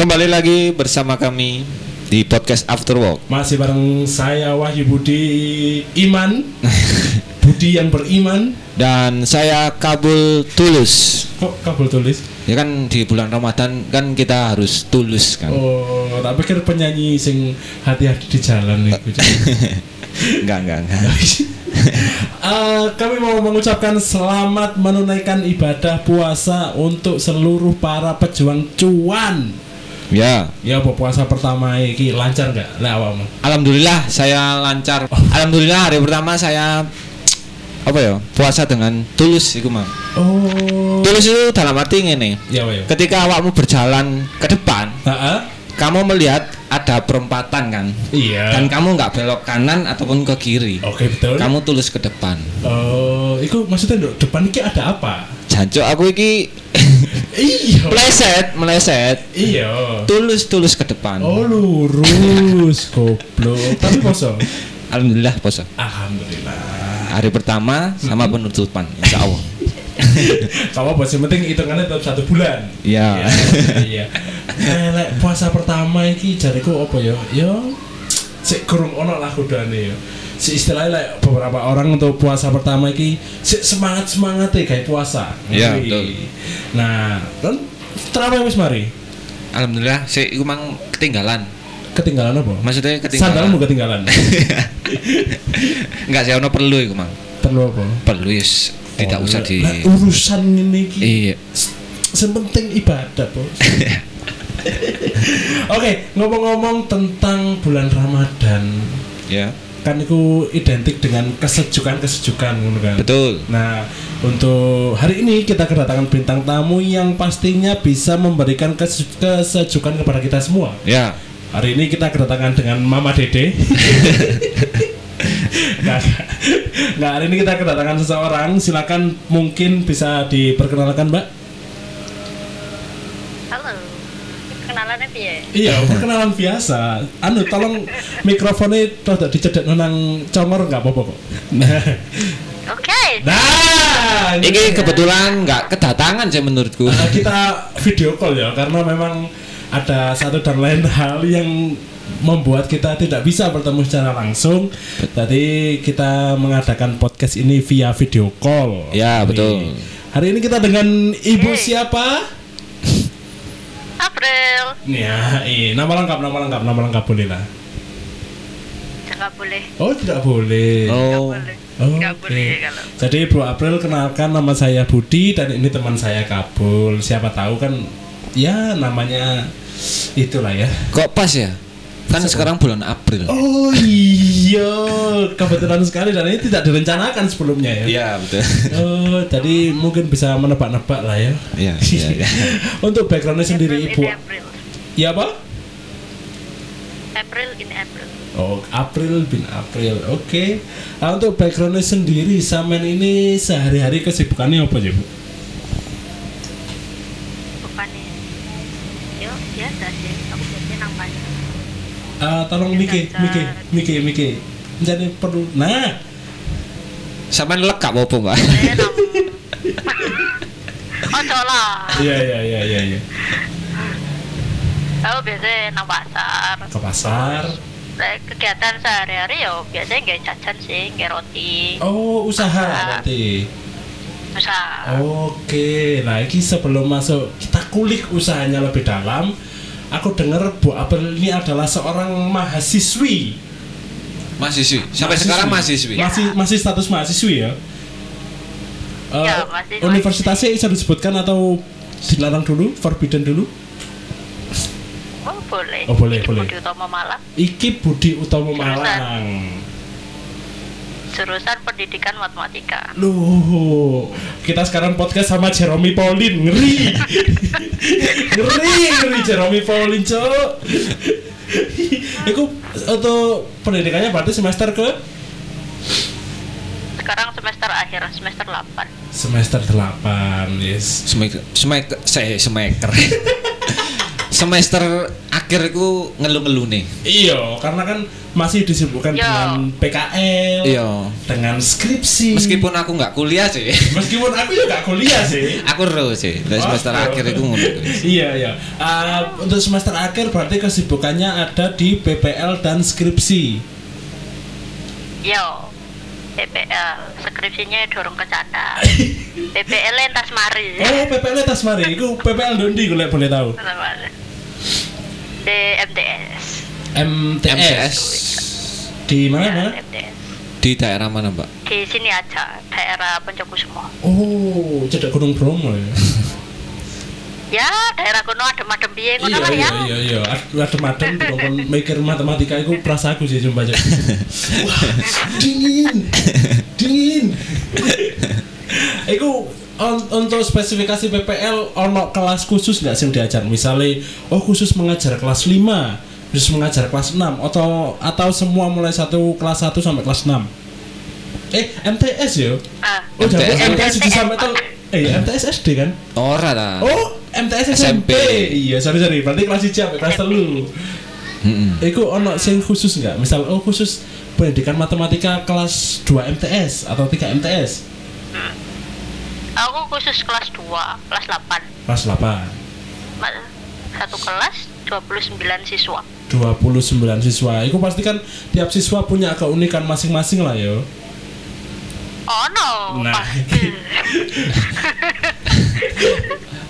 Kembali lagi bersama kami di podcast After Work. Masih bareng saya Wahyu Budi Iman Budi yang beriman Dan saya Kabul Tulus. Kok kabel tulis? Ya kan di bulan Ramadan kan kita harus tulus kan. Oh, tak pikir penyanyi sing hati-hati di jalan itu enggak, enggak, enggak. Eh, Kami mau mengucapkan selamat menunaikan ibadah puasa Untuk seluruh para pejuang cuan Ya, Ya apa puasa pertama ini lancar nggak? Lah awakmu alhamdulillah saya lancar. Alhamdulillah hari pertama saya apa ya? Puasa dengan tulus iku, Mang. Oh Tulus itu dalam arti ngene. Ya ya Ketika awakmu berjalan ke depan, Heeh. kamu melihat ada perempatan kan. Iya Dan kamu nggak belok kanan ataupun ke kiri. Oke betul Kamu tulus ke depan. Oh, itu maksudnya depan ini ada apa? Jancuk aku iki Iya. meleset, meleset. Iya. Tulus tulus ke depan. Oh lurus, goblok. Tapi poso. Alhamdulillah poso. Alhamdulillah. Hari pertama sama penutupan, insya Allah. Kalau bos yang penting hitungannya tetap satu bulan. Iya. Iya. Eh, lek puasa pertama iki jariku apa ya? Ya sik kurang ono lah kudane ya. Si istilahnya lek beberapa orang untuk puasa pertama iki sik semangat semangat kayak puasa. Iya, betul. Nah, kan terawih wis mari. Alhamdulillah, saya iku mang ketinggalan. Ketinggalan apa? Maksudnya ketinggalan. Sandalmu ketinggalan. Enggak sih, ono perlu iku mang. Perlu apa? Perlu yes. Tidak Oh, usah di. urusan ini iki. Iya. Sepenting ibadah, Bos. Oke, ngomong-ngomong tentang bulan Ramadan, Ya. kan itu identik dengan kesejukan-kesejukan kan. Betul. Nah, untuk hari ini kita kedatangan bintang tamu yang pastinya bisa memberikan kese- kesejukan kepada kita semua. Ya. Hari ini kita kedatangan dengan Mama Dede. Nggak, nggak, hari ini kita kedatangan seseorang. Silakan mungkin bisa diperkenalkan, Mbak. Iya, perkenalan biasa. Anu, tolong mikrofonnya rada dicedek nang congor nggak apa-apa kok. Oke. nah Ini kebetulan nggak kedatangan sih menurutku. Nah, kita video call ya karena memang ada satu dan lain hal yang membuat kita tidak bisa bertemu secara langsung. Tadi kita mengadakan podcast ini via video call. Ya, betul. Hari ini kita dengan ibu Hey. siapa? April. Ya, iya. Nama lengkap, nama lengkap, nama lengkap boleh lah. Enggak boleh. Oh, tidak boleh. Enggak Oh. boleh. Oh, Enggak oke. boleh kalau. Jadi Bro April kenalkan nama saya Budi dan ini teman saya Kabul. Siapa tahu kan ya namanya itulah ya. Kok pas ya? Kan sekarang bulan April. Oh iya, kebetulan sekali dan ini tidak direncanakan sebelumnya ya. Iya, betul. Oh, tadi mungkin bisa menebak-nebak lah ya. Iya, iya, iya. Untuk backgroundnya sendiri April ibu, in April. ya apa? April in April. Oh, April bin April. Oke. Nah, untuk backgroundnya sendiri, Samen ini sehari-hari kesibukannya apa ya bu? Ah, tolong Miki, Miki, Miki, Miki. Jadi perlu. Nah, Sampai lekap apa enggak? Saya nang. Ojo lah. iya iya iya iya. iya. Aku biasanya nang pasar. Ke pasar. Kegiatan sehari-hari yo biasanya nggak jajan sih, nggak roti. Oh, usaha berarti. Bisa. Oke, nah ini sebelum masuk kita kulik usahanya lebih dalam. Aku dengar Bu April ini adalah seorang mahasiswi. Mahasiswi. Sampai Mahasiswi. sekarang mahasiswi. Masih masih status mahasiswi ya? Eh, Ya, masih universitasnya bisa disebutkan atau dilarang dulu, forbidden dulu? Oh boleh. Oh, boleh, Ini boleh. Budi Utomo Malang, Iki Budi Utomo Jurusan. Malang. Jurusan Pendidikan Matematika. Loh, kita sekarang podcast sama Jeremy Pauline, ngeri, ngeri, ngeri Jeremy Pauline, cok. Itu untuk pendidikannya berarti semester ke Sekarang semester akhir, semester 8. semester 8 yes. Smaker, smaker, saya smaker. semester akhir iku ngeluh-ngeluh nih. Iya, karena kan masih disibukkan Iya. dengan PKL, Iya. dengan skripsi. Meskipun aku nggak kuliah sih. meskipun aku juga kuliah sih. aku ro sih. Dari semester Oh. akhir iku ngono. iya iya. Ah, untuk semester akhir berarti kesibukannya ada di PPL dan skripsi. Yo. PPL skripsinya dorong ke sana. PPL entas mari. Oh, PPL tas mari. Iku PPL dondi gue boleh tahu. Di MTS. MTS. MTS Di mana Ya, mana? MTS. di daerah mana, Mbak? Di sini aja, daerah Poncokusumo. Oh, cedek Gunung Bromo ya. Ya, daerah kuno ada madem piye ngono iya lah iya ya. iya iya. Adem-adem kon mikir matematika itu prasaku sih sumpah Cek. Wah, dingin. Dingin. Iku on- untuk spesifikasi PPL ono kelas khusus nggak sih yang diajar? Misalnya, oh khusus mengajar kelas 5, khusus mengajar kelas 6 atau atau semua mulai satu kelas 1 sampai kelas 6? Eh, MTS ya? Ah, Oh, MTS. MTS di sampai tel Eh, MTS SD kan? Ora ta. Oh, MTS SMP. SMP. Iya, sorry sorry. Berarti kelas 1 sampai kelas 3. Heeh. Iku ono sing khusus nggak? Misal oh khusus pendidikan matematika kelas 2 MTS atau 3 MTS? Aku khusus kelas 2, kelas 8. Kelas 8. Ma- Satu kelas 29 siswa. 29 siswa. Iku pasti kan tiap siswa punya keunikan masing-masing lah ya. Oh no, Nah.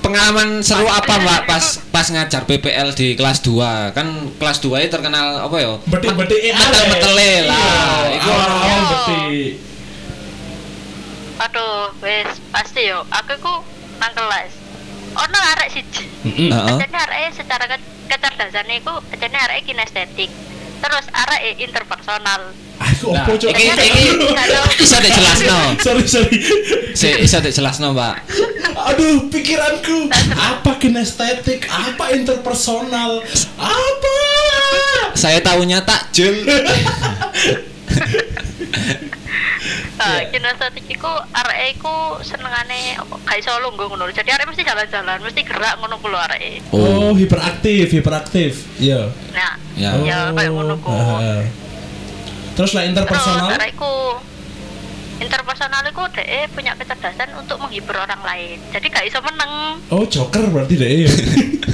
Pengalaman seru apa, Mbak, pas pas ngajar PPL di kelas 2? Kan kelas 2 itu terkenal apa ya? Betik-betik Metel-metele lah. Iku Iku awal ono. betik. Aduh, wes pasti yo. Aku ku nang kelas. Ono arek siji. Heeh. Heeh. Ajane arek secara ke kecerdasan iku ajane arek kinestetik. Terus arek interpersonal. Aku Nah, opo cok? iki iki bisa dijelasno. Sorry sorry. Si bisa dijelasno, Mbak. Aduh, pikiranku. Apa kinestetik? Apa interpersonal? Apa? Saya tahunya takjil. Nah, Iya. kinestetik iku arek iku senengane apa gak iso lungguh ngono. Jadi arek mesti jalan-jalan, mesti gerak ngono ku lho arek. Oh, hiperaktif, hiperaktif. Iya. Nah, Ya. ya kayak ngono ku. heeh. Terus lah Terus interpersonal? arekku interpersonal iku dhek punya kecerdasan untuk menghibur orang lain. Jadi gak iso meneng. Oh, joker berarti deh. ya.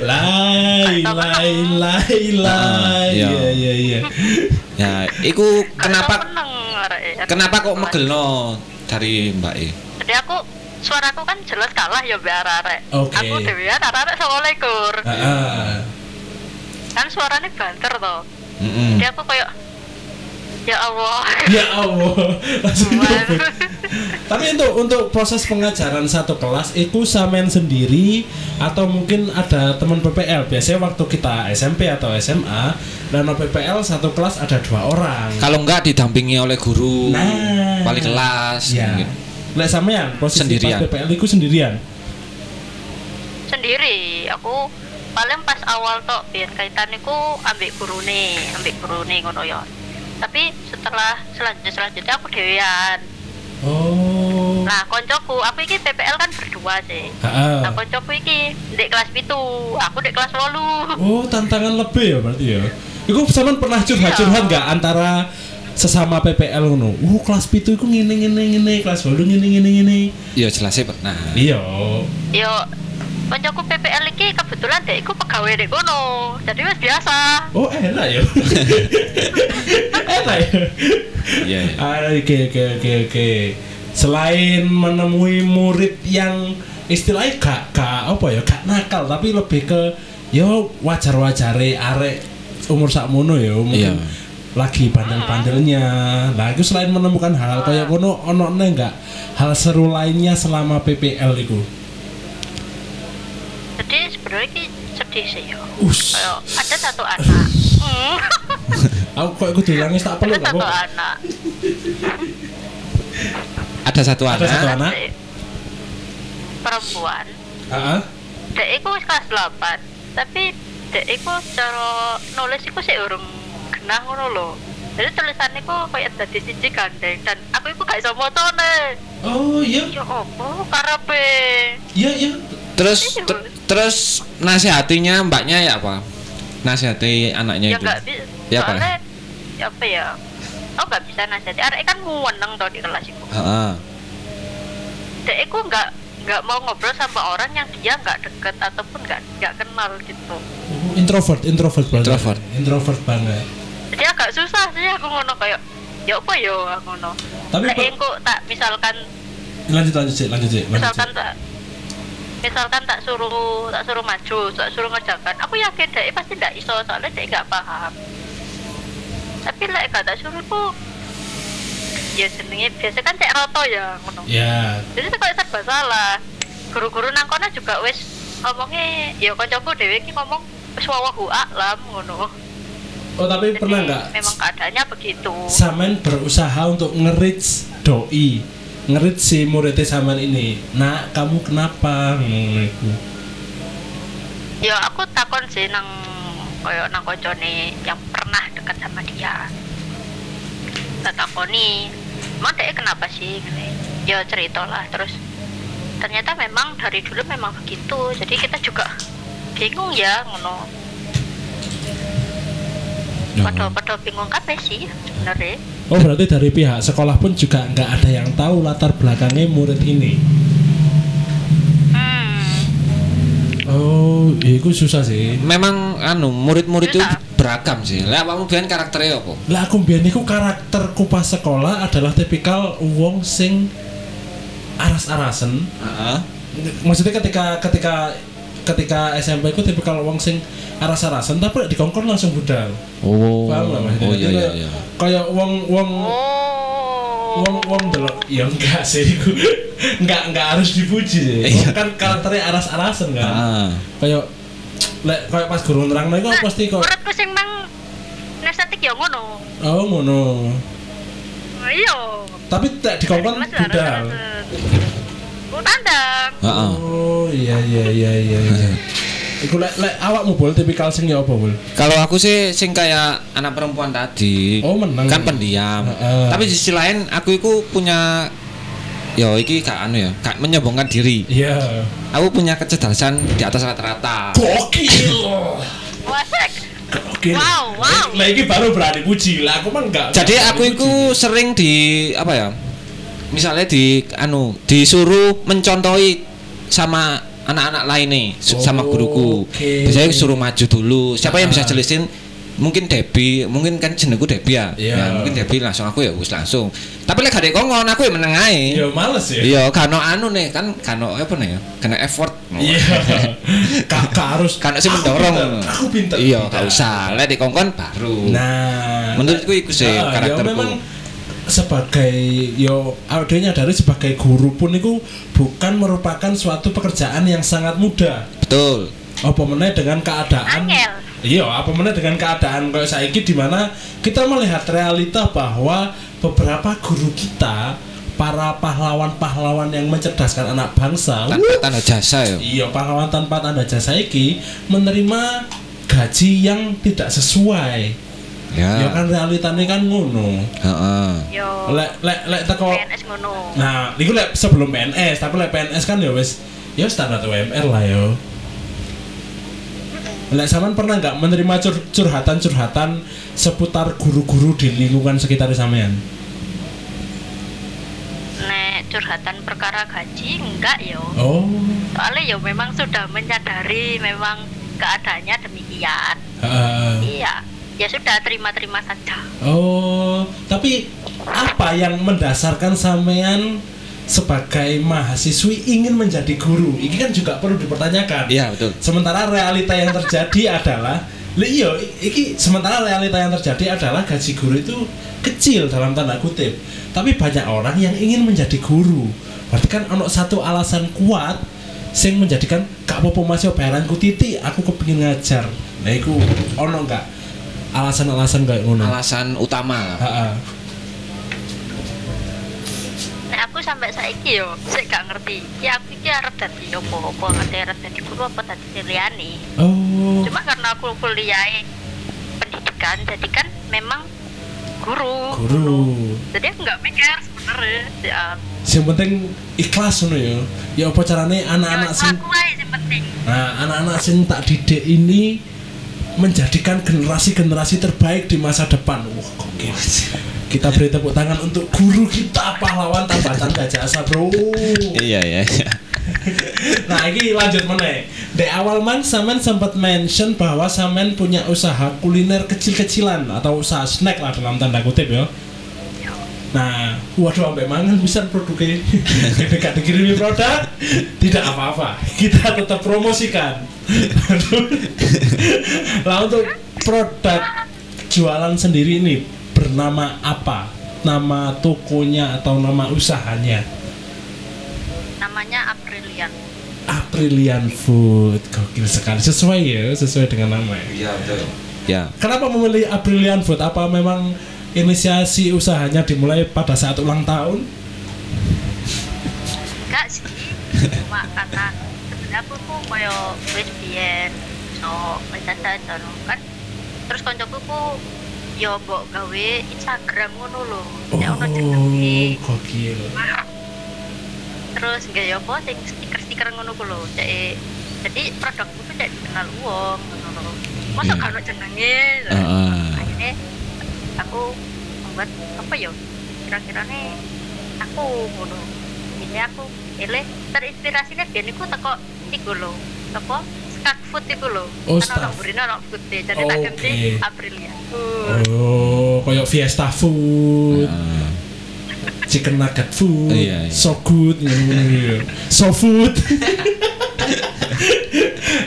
lai, Atau lai, menang. lai, lai. iya. Iya. Ya, iku kenapa arek. kenapa kok megelno dari Mbak E? Jadi aku suaraku kan jelas kalah ya biar arek. Oke. Aku dhewean arek sama lekur. Heeh. Kan suaranya banter toh. Heeh. Jadi aku kayak ya Allah. Ya Allah, langsung. Tapi untuk untuk proses pengajaran satu kelas itu samen sendiri atau mungkin ada teman PPL. Biasanya waktu kita SMP atau SMA, dan PPL satu kelas ada dua orang. Kalau enggak didampingi oleh guru Nah. wali kelas Ya. mungkin. Lek sampean posisi Sendirian. pas PPL itu sendirian. Sendiri aku paling pas awal tok biar kaitan iku ambek gurune, ambek gurune ngono ya. Tapi setelah selanjutnya selanjutnya aku dewean. Oh. Nah, koncoku, aku iki PPL kan berdua sih. Heeh. Nah, koncoku iki di kelas pitu, aku di kelas 8. Oh, tantangan lebih ya berarti ya. Iku sampean pernah curhat-curhat nggak antara sesama PPL ngono. Uh, kelas pitu iku ngene ngene ngene, kelas 8 ngene ngene ngene. Ya jelas sih pernah. Iya. Yo koncoku PPL iki kebetulan dek iku pegawai di kono. Jadi wis biasa. Oh, enak ya. enak ya. Iya. iya. Ah, Oke oke oke oke. Selain menemui murid yang istilahnya gak gak apa ya gak nakal tapi lebih ke yo wajar wajare arek umur sakmono ya mungkin Iya. lagi bandel-bandelnya. Nah, itu selain menemukan hal kayak kono ono neng enggak hal seru lainnya selama PPL itu? Jadi sebenarnya sedih sih. Kayak ada satu anak. Aku kok kudu nangis tak perlu satu anak. Ada satu Ada anak. satu anak. Perempuan. Heeh. Dek iku wis kelas 8. Tapi dek iku cara nulis iku sih urung genah ngono lho. Jadi tulisan iku kayak dadi siji gandeng dan aku iku gak iso motone. Oh iya, Ya apa karepe? iya iya. Terus Iya. ter- terus nasihatinya mbaknya ya apa? Nasihati anaknya ya itu. nggak bisa Ya apa? ya apa ya oh nggak bisa nasihati arek kan nguweneng tau di kelas itu Heeh. Dek aku nggak nggak mau ngobrol sama orang yang dia nggak deket ataupun nggak nggak kenal gitu. Introvert introvert banget. Introvert. introvert banget. Jadi agak susah sih aku ngono kayak ya apa yo aku ngono. Tapi per- engko tak misalkan lanjut lanjut sih lanjut sih lanjut misalkan tak misalkan tak suruh tak suruh maju tak suruh ngerjakan aku yakin dek pasti nggak iso soalnya dek nggak paham. Tapi lek gak tak suruh ku ya jenenge biasa kan cek roto ya ngono. Ya. Jadi itu kayak serba salah. Guru-guru nang kono juga wis ngomongnya ya kancaku dhewe iki ngomong wis wawahu alam ngono. Oh tapi Jadi, pernah nggak? memang keadaannya begitu. Samen berusaha untuk ngerits doi ngerit si muridnya Samen ini. Nak kamu kenapa? Iku. ya aku takon sih nang koyo nang koncone yang pernah dekat sama dia. Tak takoni emang dek kenapa sih Gini. ya cerita lah terus. Ternyata memang dari dulu memang begitu. Jadi kita juga bingung ya ngono. Pada pada bingung apa sih sebenarnya. Oh berarti dari pihak sekolah pun juga nggak ada yang tahu latar belakangnya murid ini? Hmm. Oh iya, itu susah sih. Memang anu murid-murid itu. Beragam sih. Lah kamu biyen karakternya apa? lah aku biar niku karakterku pas sekolah adalah tipikal wong sing aras-arasen Heeh. maksudnya ketika ketika ketika SMP ku tipikal wong sing aras-arasen tapi dikongkon langsung budal Oh. paham lah maksudnya Oh iya iya iya. kayak wong wong wong wong delok ya enggak sih enggak enggak harus dipuji sih Iya. kan karakternya aras-arasen kan Heeh. kayak lek kayak pas guru nerangno iku Nah, pasti kok menurutku sing nang nestetik ya ngono oh ngono iya tapi tak dikongkon budal Oh, tandang Heeh. oh iya iya iya iya iya Iku lek lek awakmu bol tipikal sing ya apa bol? Kalau aku sih sing kayak anak perempuan tadi. Oh, meneng. Kan pendiam. Heeh. Tapi di sisi lain aku itu punya Yo, iki gak anu ya, gak menyombongkan diri. Iya. Aku punya kecerdasan di atas rata-rata. Gokil. wasek Gokil. Wow, wow. Lah iki baru berani puji lah, aku mah enggak. Jadi enggak aku itu sering di apa ya? Misalnya di anu disuruh mencontohi sama anak-anak lain nih su- sama guruku. Oke. Biasanya suruh maju dulu. Siapa yang bisa Ah. jelasin? Mungkin Debi, mungkin kan jenengku Debi ya. Iya. Ya, mungkin Debi langsung aku ya wis langsung. Tapi lek gak ada kongkon aku ya meneng ae. Ya males ya. Iya, kano anu nih kan kano apa nih ya? Kano effort. Iya. Kak kak harus Kano sih mendorong. Aku pinter. Iya, gak usah. Lek dikongkon baru. Nah, Menurutku iku sih Ah, ya karakterku. memang sebagai yo adanya dari sebagai guru pun itu bukan merupakan suatu pekerjaan yang sangat mudah. Betul. Apa meneh dengan keadaan Angel. Iya, apa meneh dengan keadaan kayak saiki di mana kita melihat realita bahwa beberapa guru kita para pahlawan-pahlawan yang mencerdaskan anak bangsa Tanpa tanda jasa ya. Iya, pahlawan tanpa tanda jasa iki menerima gaji yang tidak sesuai. Ya, Ya. kan realitanya kan ngono. Heeh. yo Lek lek lek teko PNS ngono Nah, iku lek sebelum PNS, tapi lek PNS kan ya wis ya standar UMR lah yo. Lek sampean pernah nggak menerima cur- curhatan-curhatan seputar guru-guru di lingkungan sekitar sampean? nek curhatan perkara gaji enggak yo Oh. soalnya yo memang sudah menyadari memang keadaannya demikian heeh. iya ya sudah terima-terima saja Oh, tapi apa yang mendasarkan sampean sebagai mahasiswi ingin menjadi guru? Ini kan juga perlu dipertanyakan. Iya, betul. Sementara realita yang terjadi adalah iya, iki sementara realita yang terjadi adalah gaji guru itu kecil dalam tanda kutip. Tapi banyak orang yang ingin menjadi guru. Berarti kan ono satu alasan kuat sing menjadikan kak popo masih bayaranku titik, aku kepingin ngajar. Nah, iku ono enggak alasan-alasan kayak ngono? Alasan utama. Heeh. Sampai saiki yo sik gak ngerti ya aku iki arep dadi opo opo ngerti arep dadi guru apa dadi liyane Oh. cuma karena aku kuliah pendidikan jadi kan memang guru Guru. jadi aku nggak mikir sebenarnya ya Yang penting ikhlas ngono ya. Ya apa carane anak-anak sing yang penting Nah, anak-anak sing tak didik ini menjadikan generasi-generasi terbaik di masa depan. Wah, gokil. Kita beri tepuk tangan untuk guru kita pahlawan tambatan gajah asa, Bro. Iya ya. Nah, ini lanjut mana? Di awal man Samen sempat mention bahwa Samen punya usaha kuliner kecil-kecilan atau usaha snack lah dalam tanda kutip ya. Nah, waduh sampai mangan bisa produknya. Gak dikirimi produk, tidak apa-apa. Kita tetap promosikan. lah untuk produk jualan sendiri ini bernama apa? Nama tokonya atau nama usahanya? namanya Aprilian Aprilian Food. Gokil sekali. Sesuai ya, sesuai dengan nama. ya. Iya betul. Ya. Kenapa memilih Aprilian Food? Apa memang inisiasi usahanya dimulai pada saat ulang tahun? enggak sih cuma karena sebenarnya aku koyo wis biyen so wis jajan kan terus koncoku ku yo mbok gawe Instagram ngono lho. Ya ono jenenge. Oh, gokil. terus nggak ya apa sing stiker-stiker ngono ku lho. Cek, jadi produkku tuh jadi dikenal wong ngono lho. Masa kan ono jenenge? Heeh. akhirnya aku membuat apa ya kira-kira nih aku ngono. Ini aku ele terinspirasinya biar aku teko iku lho. Apa skak food iku lho Oh, kan ono Skak. burine ono food deh jadi tak Oke. ganti Aprilia Oh, kayak Fiesta Food, Heeh. Chicken Nugget Food, Iya, iya. So Good. So Food.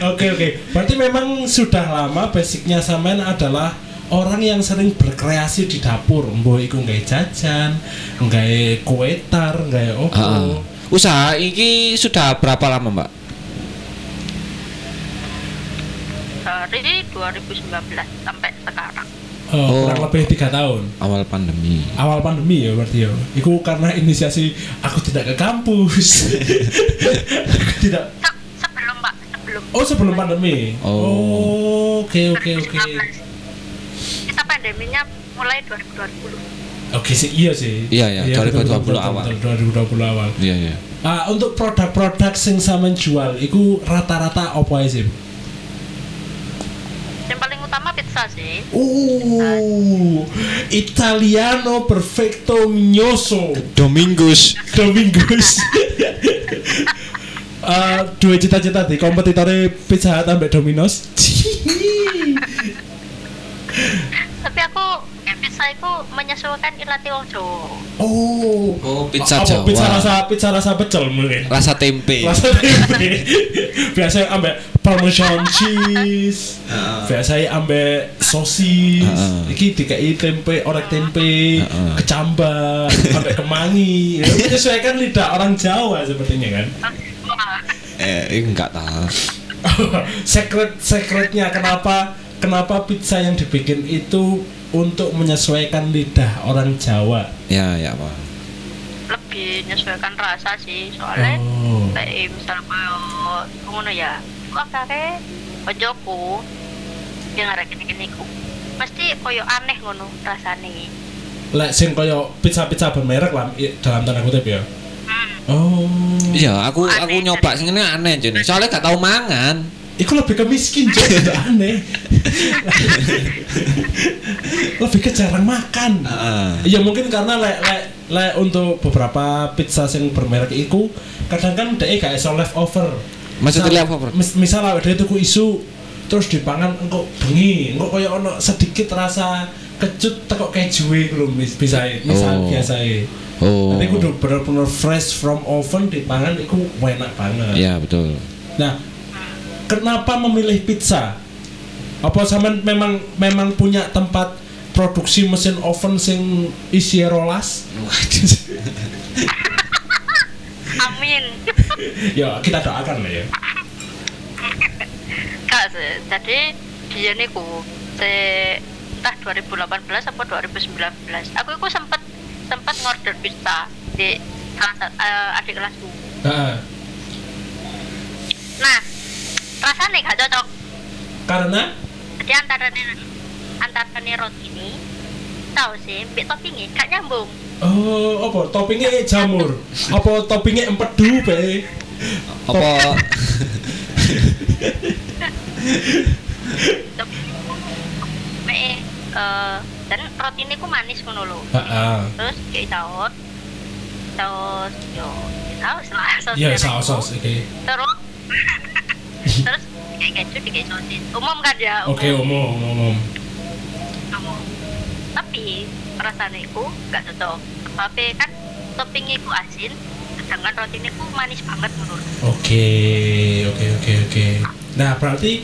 Oke oke, berarti memang sudah lama basicnya Samen adalah orang yang sering berkreasi di dapur, mbok iku nggak jajan, nggak kue tar, nggak opo. Heeh. Usaha ini sudah berapa lama, Mbak? Dari 2019 sampai sekarang Oh, Oh. kurang lebih tiga tahun. Awal pandemi. Awal pandemi ya berarti ya. Iku karena inisiasi aku tidak ke kampus. aku tidak. Se- sebelum mbak sebelum Oh sebelum pandemi. Oh. Oke oke oke. 2019. kita pandeminya mulai 2020 Oke sih iya sih. Iya, iya, betul, 2020 betul, betul, awal. betul, 2020 awal. Iya, iya. Ah, untuk produk-produk sing sampean jual, iku rata-rata apa sih? Pizza sih Uh, Italiano perfecto mignoso. Domingos. Domingos. Eh, dua cita-cita di kompetitornya Pizza sampai Domino's. Itu menyesuaikan ilati wong Jawa oh. Oh, pizza Apa, Jawa. Pizza rasa pizza rasa pecel mungkin. Rasa tempe. Rasa tempe. Biasanya ambek parmesan cheese. Heeh. Biasanya ambek sosis. Heeh. Iki dikai tempe, orek tempe, kecambah, ambek kemangi. Ya, Menyesuaikan lidah orang Jawa sepertinya kan. Eh, enggak tahu. secret secretnya kenapa kenapa pizza yang dibikin itu untuk menyesuaikan lidah orang Jawa. Ya, ya, Pak. lebih menyesuaikan rasa sih soalnya Oh. kayak misal kayak ngono ya kok akhirnya ojoku yang ngarep gini gini ku mesti koyo aneh ngono rasane Lek sing koyo pizza-pizza bermerek lah dalam tanda kutip ya. hmm. Oh. Iya, aku aku Aneh, nyoba sing ini aneh jadi. Soalnya gak tahu mangan. Iku lebih ke miskin jadi itu aneh. lebih ke jarang makan. Heeh. Ya mungkin karena lek lek lek untuk beberapa pizza yang bermerek iku kadang kan dhek gak iso leftover. Maksudnya leftover? Mis, misal dhewe tuku isu terus dipangan engko bengi, engko koyo ono sedikit rasa kecut tekok keju mis bisa misal Oh. biasa Oh. Tapi kudu bener-bener fresh from oven dipangan iku enak banget. Iya, betul. Nah, kenapa memilih pizza? Apa sama memang memang punya tempat produksi mesin oven sing isi rolas? amin ya kita doakan lah ya. gak sih jadi dia niku se entah 2018 apa 2019 aku itu sempet sempet ngorder pizza di salah satu eh, adik kelasku Nah, nah rasanya gak cocok karena jadi antara antara nih roti ini tahu sih mbak toppingnya gak nyambung Oh, apa toppingnya jamur? apa toppingnya empedu be? Apa mbak eh dan rotinya ku manis ngono lho Heeh. terus kayak saus saus yo saus lah saus Iya, merah saus saus oke. terus terus kayak keju kayak sosis umum kan ya Oke, umum umum. umum tapi rasanya itu gak cocok tapi kan toppingnya ku asin sedangkan rotinya ku manis banget menurut Oke, oke, oke, oke. Nah, berarti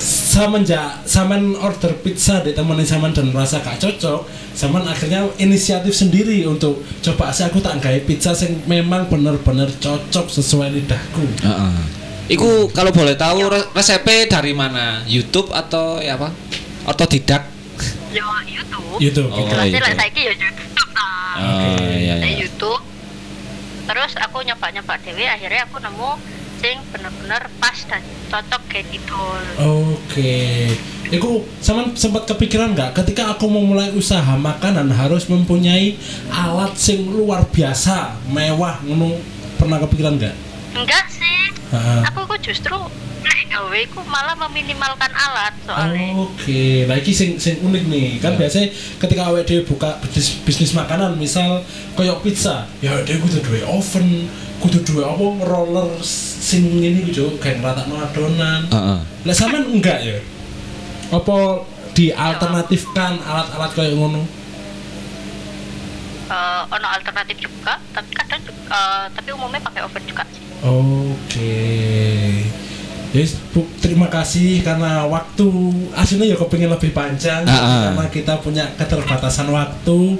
semenjak saman order pizza di temen saman dan merasa gak cocok, saman akhirnya inisiatif sendiri untuk coba sih aku tak gawe pizza yang memang bener-bener cocok sesuai lidahku. Heeh. Iku kalau boleh tahu re- resepnya dari mana? YouTube atau ya apa? Otodidak? yo YouTube YouTube. Oh, jelasnya lah saya ya YouTube nah Oh, iya iya. YouTube terus aku nyoba-nyoba dewe akhirnya aku nemu sing bener-bener pas dan cocok kayak gitu Oke. Iku sama sempat kepikiran nggak ketika aku memulai usaha makanan harus mempunyai alat sing luar biasa, mewah ngono pernah kepikiran nggak? enggak Heeh. aku kok justru nek gawe ku malah meminimalkan alat soalnya Oke, nah iki sing sing unik nih. Kan Ya. biasanya ketika awake dhewe buka bisnis, bisnis makanan, misal koyo pizza, ya dia kudu duwe oven, kudu duwe apa roller sing ngene gitu, kayak ngeratakno adonan. Heeh. Lah sampean enggak ya? Apa dialternatifkan alat-alat kayak ngono? Eh, ono alternatif juga tapi kadang eh, tapi umumnya pakai oven juga sih Oke. Yes, Bu, terima kasih karena waktu aslinya ya kepingin lebih panjang Ah, ah. karena kita punya keterbatasan waktu.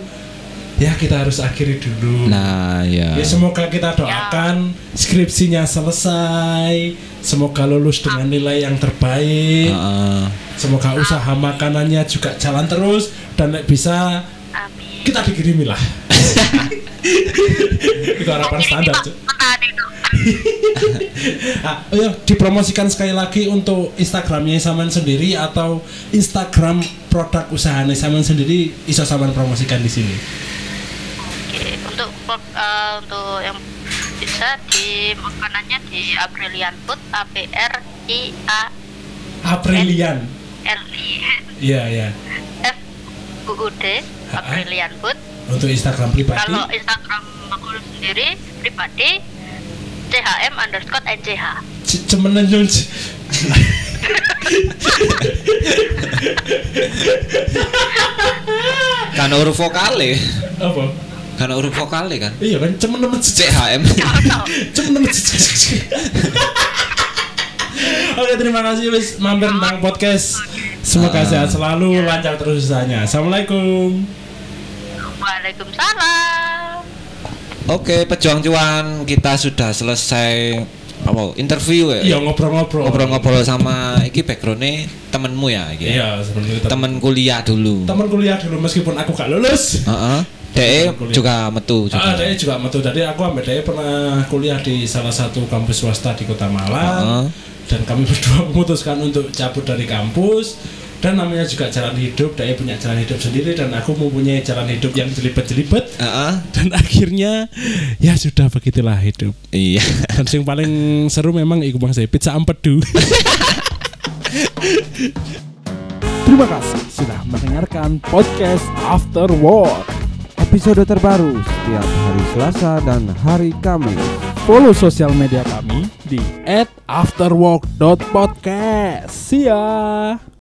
Ya kita harus akhiri dulu. Nah, ya. Ya semoga kita doakan skripsinya selesai, semoga lulus dengan nilai yang terbaik, Heeh. semoga usaha makanannya juga jalan terus dan bisa amin kita dikirimi lah. Itu harapan standar. Petani itu. Ah, oh ya, dipromosikan sekali lagi untuk Instagramnya Saman sendiri atau Instagram produk usahanya Saman sendiri iso Saman promosikan di sini. Oke, untuk eh, untuk yang bisa di makanannya di Aprilian Food A P R I A Aprilian. L I Iya, iya. F U U D Aprilian Food. Untuk Instagram pribadi. Kalau Instagram aku sendiri pribadi CHM underscore NCH. C- Cemenan Yun. Kan huruf vokale. Apa? Kan huruf vokale kan. Iya kan cemenan CHM. cemenan Oke terima kasih wis mampir tentang podcast. Semoga Ah. sehat selalu, lancar terus usahanya. Assalamualaikum. Waalaikumsalam. Oke, pejuang cuan kita sudah selesai apa interview ya. Iya ngobrol-ngobrol. Ngobrol-ngobrol sama iki backgroundnya temenmu ya iki. ya? Iya sebenarnya teman Temen kuliah dulu. teman kuliah dulu meskipun aku gak lulus. Heeh. Dek Temen kuliah. juga metu juga. Ah, dia juga metu. Jadi aku ambil dia pernah kuliah di salah satu kampus swasta di Kota Malang. Heeh. Dan kami berdua memutuskan untuk cabut dari kampus. Dan namanya juga jalan hidup. Dia punya jalan hidup sendiri dan aku mempunyai jalan hidup yang jelibet-jelibet. Heeh. Dan akhirnya ya sudah begitulah hidup. Iya. Dan yang paling seru memang iku bang saya pizza empedu. Terima kasih sudah mendengarkan podcast After Work. Episode terbaru setiap hari Selasa dan hari Kamis. Follow sosial media kami di @afterwork.podcast. See ya.